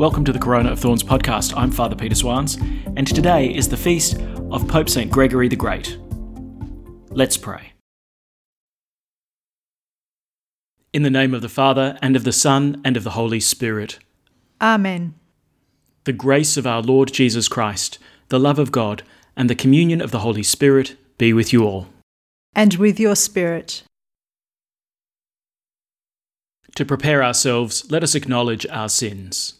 Welcome to the Corona of Thorns podcast. I'm Father Peter Swans, and today is the feast of Pope St. Gregory the Great. Let's pray. In the name of the Father, and of the Son, and of the Holy Spirit. Amen. The grace of our Lord Jesus Christ, the love of God, and the communion of the Holy Spirit be with you all. And with your spirit. To prepare ourselves, let us acknowledge our sins.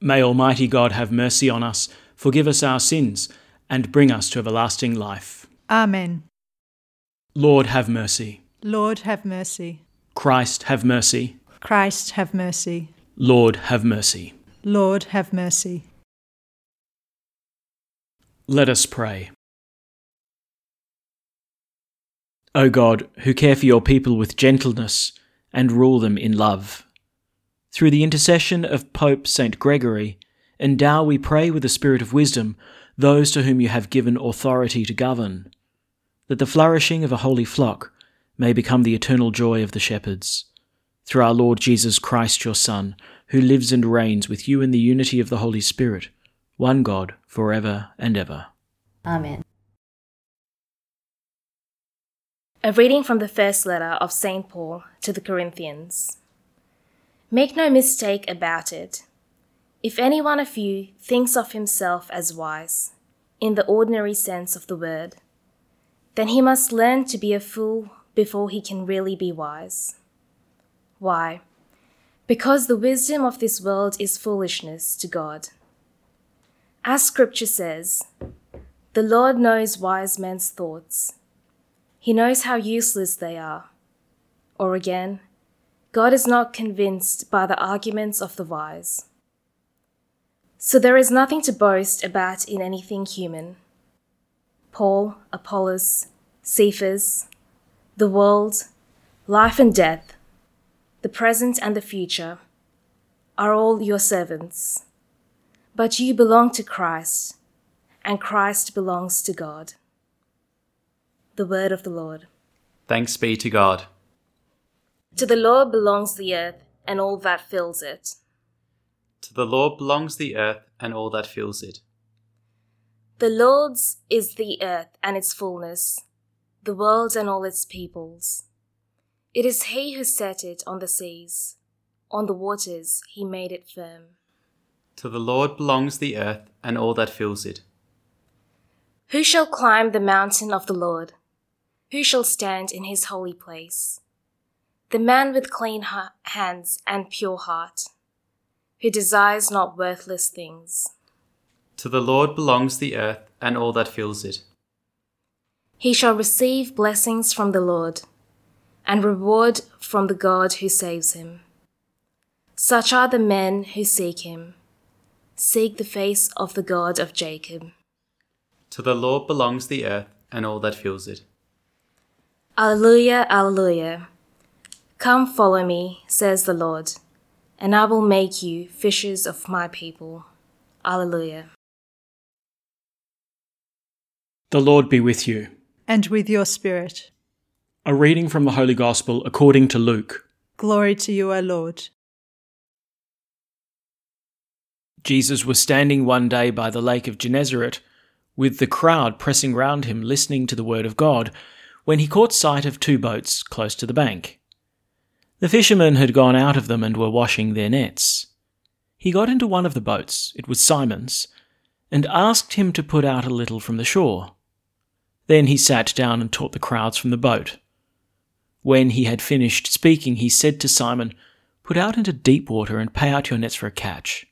May Almighty God have mercy on us, forgive us our sins, and bring us to everlasting life. Amen. Lord, have mercy. Lord, have mercy. Christ, have mercy. Christ, have mercy. Lord, have mercy. Lord, have mercy. Let us pray. O God, who care for your people with gentleness and rule them in love, through the intercession of Pope St. Gregory, endow, we pray, with the spirit of wisdom those to whom you have given authority to govern, that the flourishing of a holy flock may become the eternal joy of the shepherds. Through our Lord Jesus Christ, your Son, who lives and reigns with you in the unity of the Holy Spirit, one God, for ever and ever. Amen. A reading from the first letter of St. Paul to the Corinthians. Make no mistake about it. If any one of you thinks of himself as wise, in the ordinary sense of the word, then he must learn to be a fool before he can really be wise. Why? Because the wisdom of this world is foolishness to God. As Scripture says, the Lord knows wise men's thoughts. He knows how useless they are. Or again, God is not convinced by the arguments of the wise. So there is nothing to boast about in anything human. Paul, Apollos, Cephas, the world, life and death, the present and the future, are all your servants. But you belong to Christ, and Christ belongs to God. The word of the Lord. Thanks be to God. To the Lord belongs the earth and all that fills it. To the Lord belongs the earth and all that fills it. The Lord's is the earth and its fullness, the world and all its peoples. It is He who set it on the seas, on the waters He made it firm. To the Lord belongs the earth and all that fills it. Who shall climb the mountain of the Lord? Who shall stand in His holy place? The man with clean ha- hands and pure heart, who desires not worthless things. To the Lord belongs the earth and all that fills it. He shall receive blessings from the Lord, and reward from the God who saves him. Such are the men who seek him. Seek the face of the God of Jacob. To the Lord belongs the earth and all that fills it. Alleluia, Alleluia. Come follow me, says the Lord, and I will make you fishers of my people. Alleluia. The Lord be with you. And with your spirit. A reading from the Holy Gospel according to Luke. Glory to you, O Lord. Jesus was standing one day by the lake of Gennesaret, with the crowd pressing round him listening to the word of God, when he caught sight of two boats close to the bank. The fishermen had gone out of them and were washing their nets. He got into one of the boats, it was Simon's, and asked him to put out a little from the shore. Then he sat down and taught the crowds from the boat. When he had finished speaking, he said to Simon, Put out into deep water and pay out your nets for a catch.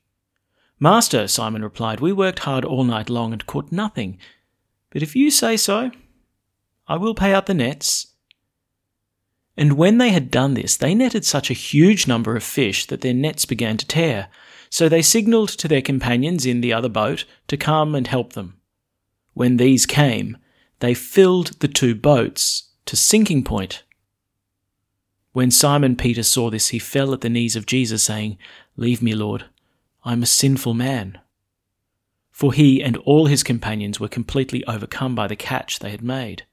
Master, Simon replied, we worked hard all night long and caught nothing. But if you say so, I will pay out the nets. And when they had done this, they netted such a huge number of fish that their nets began to tear. So they signalled to their companions in the other boat to come and help them. When these came, they filled the two boats to sinking point. When Simon Peter saw this, he fell at the knees of Jesus, saying, Leave me, Lord, I am a sinful man. For he and all his companions were completely overcome by the catch they had made.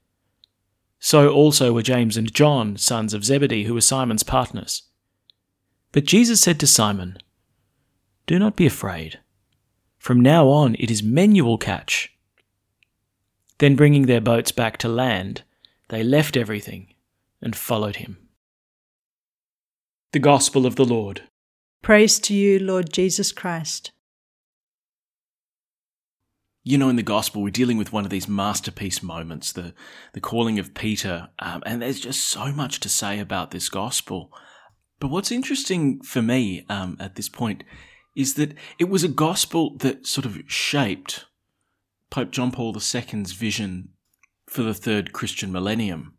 So also were James and John, sons of Zebedee, who were Simon's partners. But Jesus said to Simon, Do not be afraid. From now on it is men you will catch. Then bringing their boats back to land, they left everything and followed him. The Gospel of the Lord. Praise to you, Lord Jesus Christ. You know, in the gospel, we're dealing with one of these masterpiece moments, the, the calling of Peter, um, and there's just so much to say about this gospel. But what's interesting for me um, at this point is that it was a gospel that sort of shaped Pope John Paul II's vision for the third Christian millennium.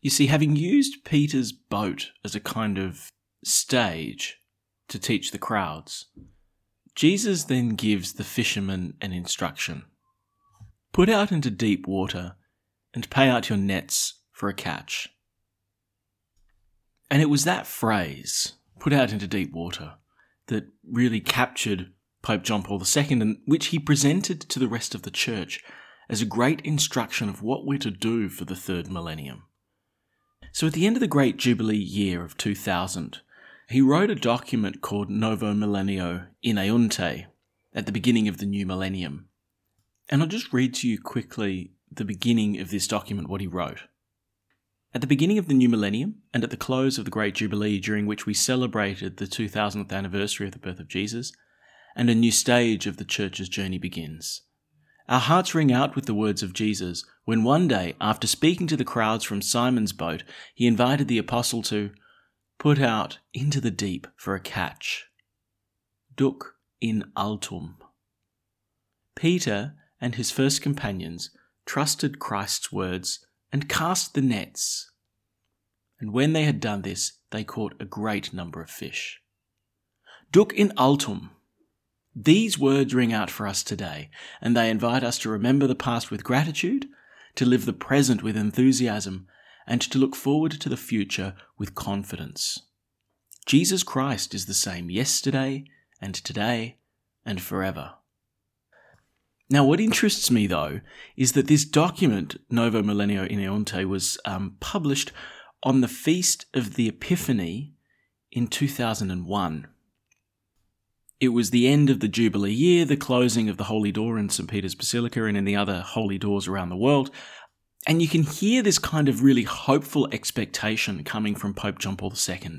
You see, having used Peter's boat as a kind of stage to teach the crowds, Jesus then gives the fishermen an instruction Put out into deep water and pay out your nets for a catch. And it was that phrase, put out into deep water, that really captured Pope John Paul II, and which he presented to the rest of the church as a great instruction of what we're to do for the third millennium. So at the end of the great Jubilee year of 2000, he wrote a document called Novo Millennio Ineunte at the beginning of the new millennium. And I'll just read to you quickly the beginning of this document, what he wrote. At the beginning of the new millennium, and at the close of the Great Jubilee, during which we celebrated the 2000th anniversary of the birth of Jesus, and a new stage of the Church's journey begins. Our hearts ring out with the words of Jesus when one day, after speaking to the crowds from Simon's boat, he invited the apostle to put out into the deep for a catch. Duc in altum. Peter and his first companions trusted Christ's words and cast the nets. And when they had done this, they caught a great number of fish. Duc in altum. These words ring out for us today, and they invite us to remember the past with gratitude, to live the present with enthusiasm, and to look forward to the future with confidence. Jesus Christ is the same yesterday and today and forever. Now, what interests me though is that this document, Novo Millennio Ineunte, was um, published on the feast of the Epiphany in 2001. It was the end of the Jubilee year, the closing of the Holy Door in St. Peter's Basilica and in the other holy doors around the world, and you can hear this kind of really hopeful expectation coming from Pope John Paul II.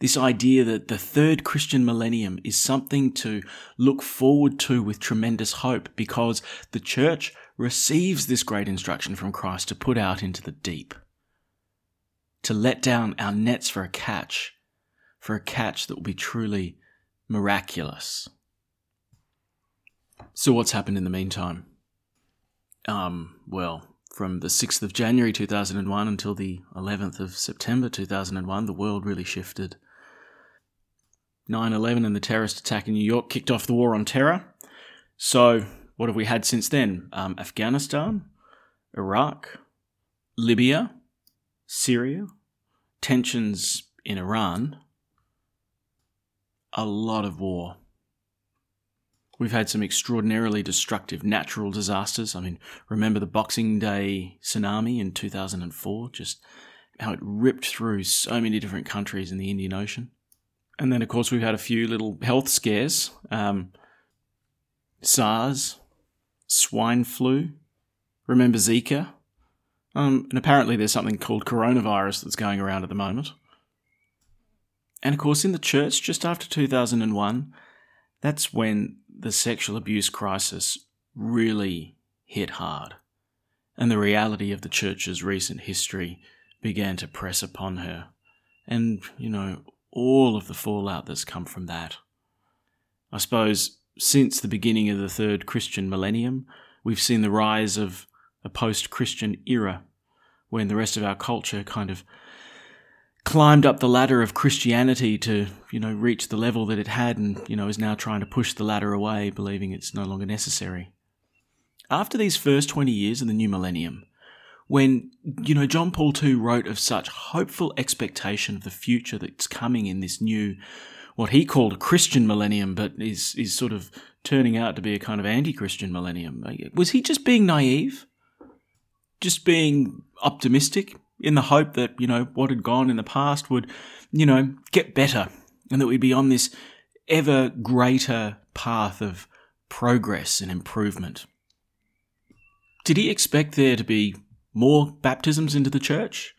This idea that the third Christian millennium is something to look forward to with tremendous hope because the church receives this great instruction from Christ to put out into the deep, to let down our nets for a catch, for a catch that will be truly miraculous. So, what's happened in the meantime? Um, well, from the 6th of January 2001 until the 11th of September 2001, the world really shifted. 9 11 and the terrorist attack in New York kicked off the war on terror. So, what have we had since then? Um, Afghanistan, Iraq, Libya, Syria, tensions in Iran, a lot of war. We've had some extraordinarily destructive natural disasters. I mean, remember the Boxing Day tsunami in 2004? Just how it ripped through so many different countries in the Indian Ocean. And then, of course, we've had a few little health scares um, SARS, swine flu, remember Zika? Um, and apparently, there's something called coronavirus that's going around at the moment. And of course, in the church, just after 2001, that's when the sexual abuse crisis really hit hard, and the reality of the church's recent history began to press upon her. And, you know, all of the fallout that's come from that. I suppose since the beginning of the third Christian millennium, we've seen the rise of a post Christian era when the rest of our culture kind of climbed up the ladder of Christianity to, you know, reach the level that it had and, you know, is now trying to push the ladder away, believing it's no longer necessary. After these first 20 years of the new millennium, when, you know, John Paul II wrote of such hopeful expectation of the future that's coming in this new, what he called a Christian millennium, but is, is sort of turning out to be a kind of anti Christian millennium. Uh, was he just being naive? Just being optimistic in the hope that, you know, what had gone in the past would, you know, get better and that we'd be on this ever greater path of progress and improvement. Did he expect there to be more baptisms into the church?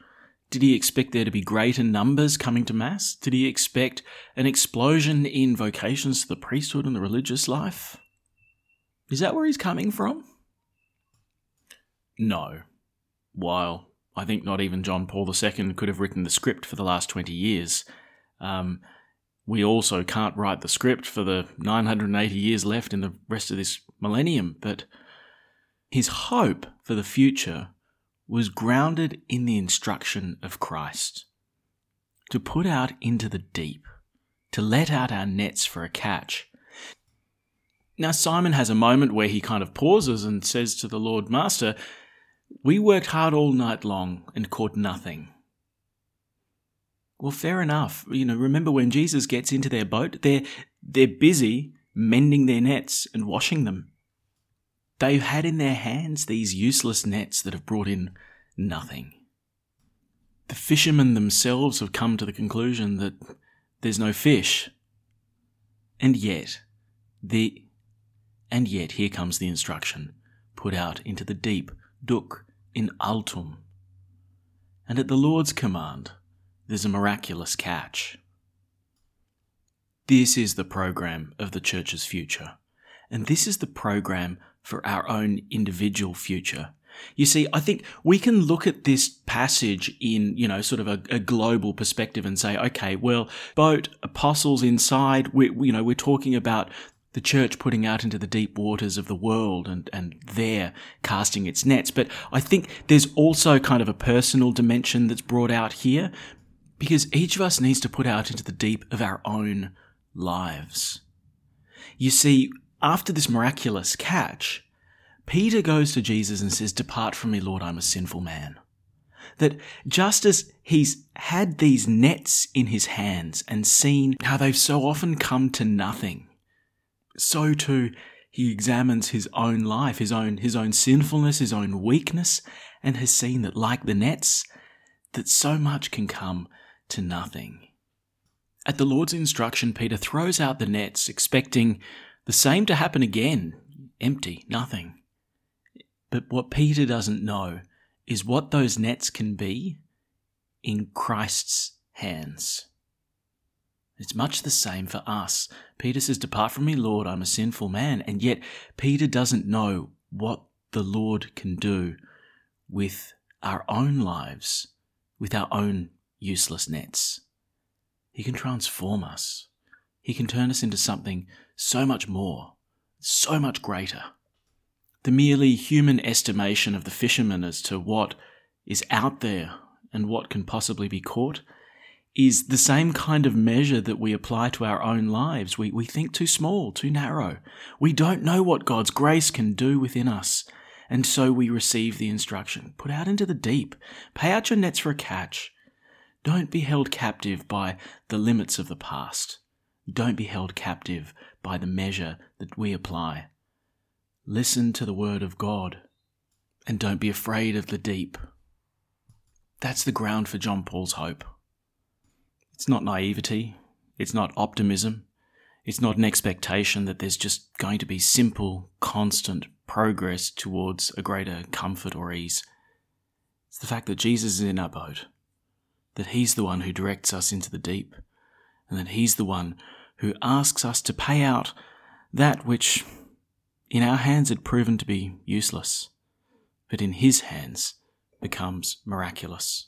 Did he expect there to be greater numbers coming to Mass? Did he expect an explosion in vocations to the priesthood and the religious life? Is that where he's coming from? No. While I think not even John Paul II could have written the script for the last 20 years, um, we also can't write the script for the 980 years left in the rest of this millennium, but his hope for the future was grounded in the instruction of Christ to put out into the deep, to let out our nets for a catch. Now, Simon has a moment where he kind of pauses and says to the Lord Master, We worked hard all night long and caught nothing. Well, fair enough. You know, remember when Jesus gets into their boat, they're, they're busy mending their nets and washing them. They've had in their hands these useless nets that have brought in nothing. The fishermen themselves have come to the conclusion that there's no fish. And yet, the and yet here comes the instruction put out into the deep, duc in altum. And at the Lord's command, there's a miraculous catch. This is the program of the church's future. And this is the program for our own individual future. You see, I think we can look at this passage in, you know, sort of a, a, global perspective and say, okay, well, boat, apostles inside, we, you know, we're talking about the church putting out into the deep waters of the world and, and there casting its nets. But I think there's also kind of a personal dimension that's brought out here because each of us needs to put out into the deep of our own lives. You see, after this miraculous catch, Peter goes to Jesus and says, Depart from me, Lord, I'm a sinful man. That just as he's had these nets in his hands and seen how they've so often come to nothing, so too he examines his own life, his own, his own sinfulness, his own weakness, and has seen that like the nets, that so much can come to nothing. At the Lord's instruction, Peter throws out the nets, expecting the same to happen again empty, nothing. But what Peter doesn't know is what those nets can be in Christ's hands. It's much the same for us. Peter says, Depart from me, Lord, I'm a sinful man. And yet, Peter doesn't know what the Lord can do with our own lives, with our own useless nets. He can transform us. He can turn us into something so much more, so much greater. The merely human estimation of the fishermen as to what is out there and what can possibly be caught is the same kind of measure that we apply to our own lives. We, we think too small, too narrow. We don't know what God's grace can do within us. And so we receive the instruction put out into the deep, pay out your nets for a catch. Don't be held captive by the limits of the past. Don't be held captive by the measure that we apply. Listen to the word of God and don't be afraid of the deep. That's the ground for John Paul's hope. It's not naivety, it's not optimism, it's not an expectation that there's just going to be simple, constant progress towards a greater comfort or ease. It's the fact that Jesus is in our boat that He's the one who directs us into the deep, and that He's the one who asks us to pay out that which in our hands had proven to be useless, but in His hands becomes miraculous.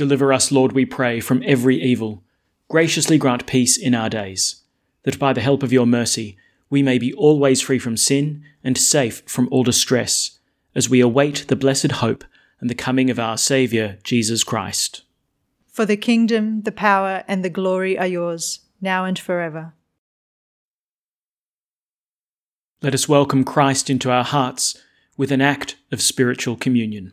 Deliver us, Lord, we pray, from every evil. Graciously grant peace in our days, that by the help of your mercy we may be always free from sin and safe from all distress, as we await the blessed hope and the coming of our Saviour, Jesus Christ. For the kingdom, the power, and the glory are yours, now and forever. Let us welcome Christ into our hearts with an act of spiritual communion.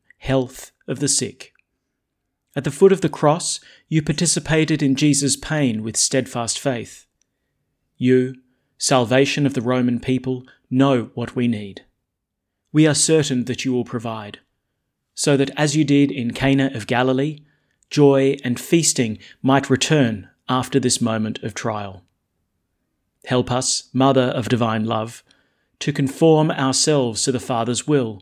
health of the sick. At the foot of the cross, you participated in Jesus' pain with steadfast faith. You, salvation of the Roman people, know what we need. We are certain that you will provide, so that as you did in Cana of Galilee, joy and feasting might return after this moment of trial. Help us, Mother of Divine Love, to conform ourselves to the Father's will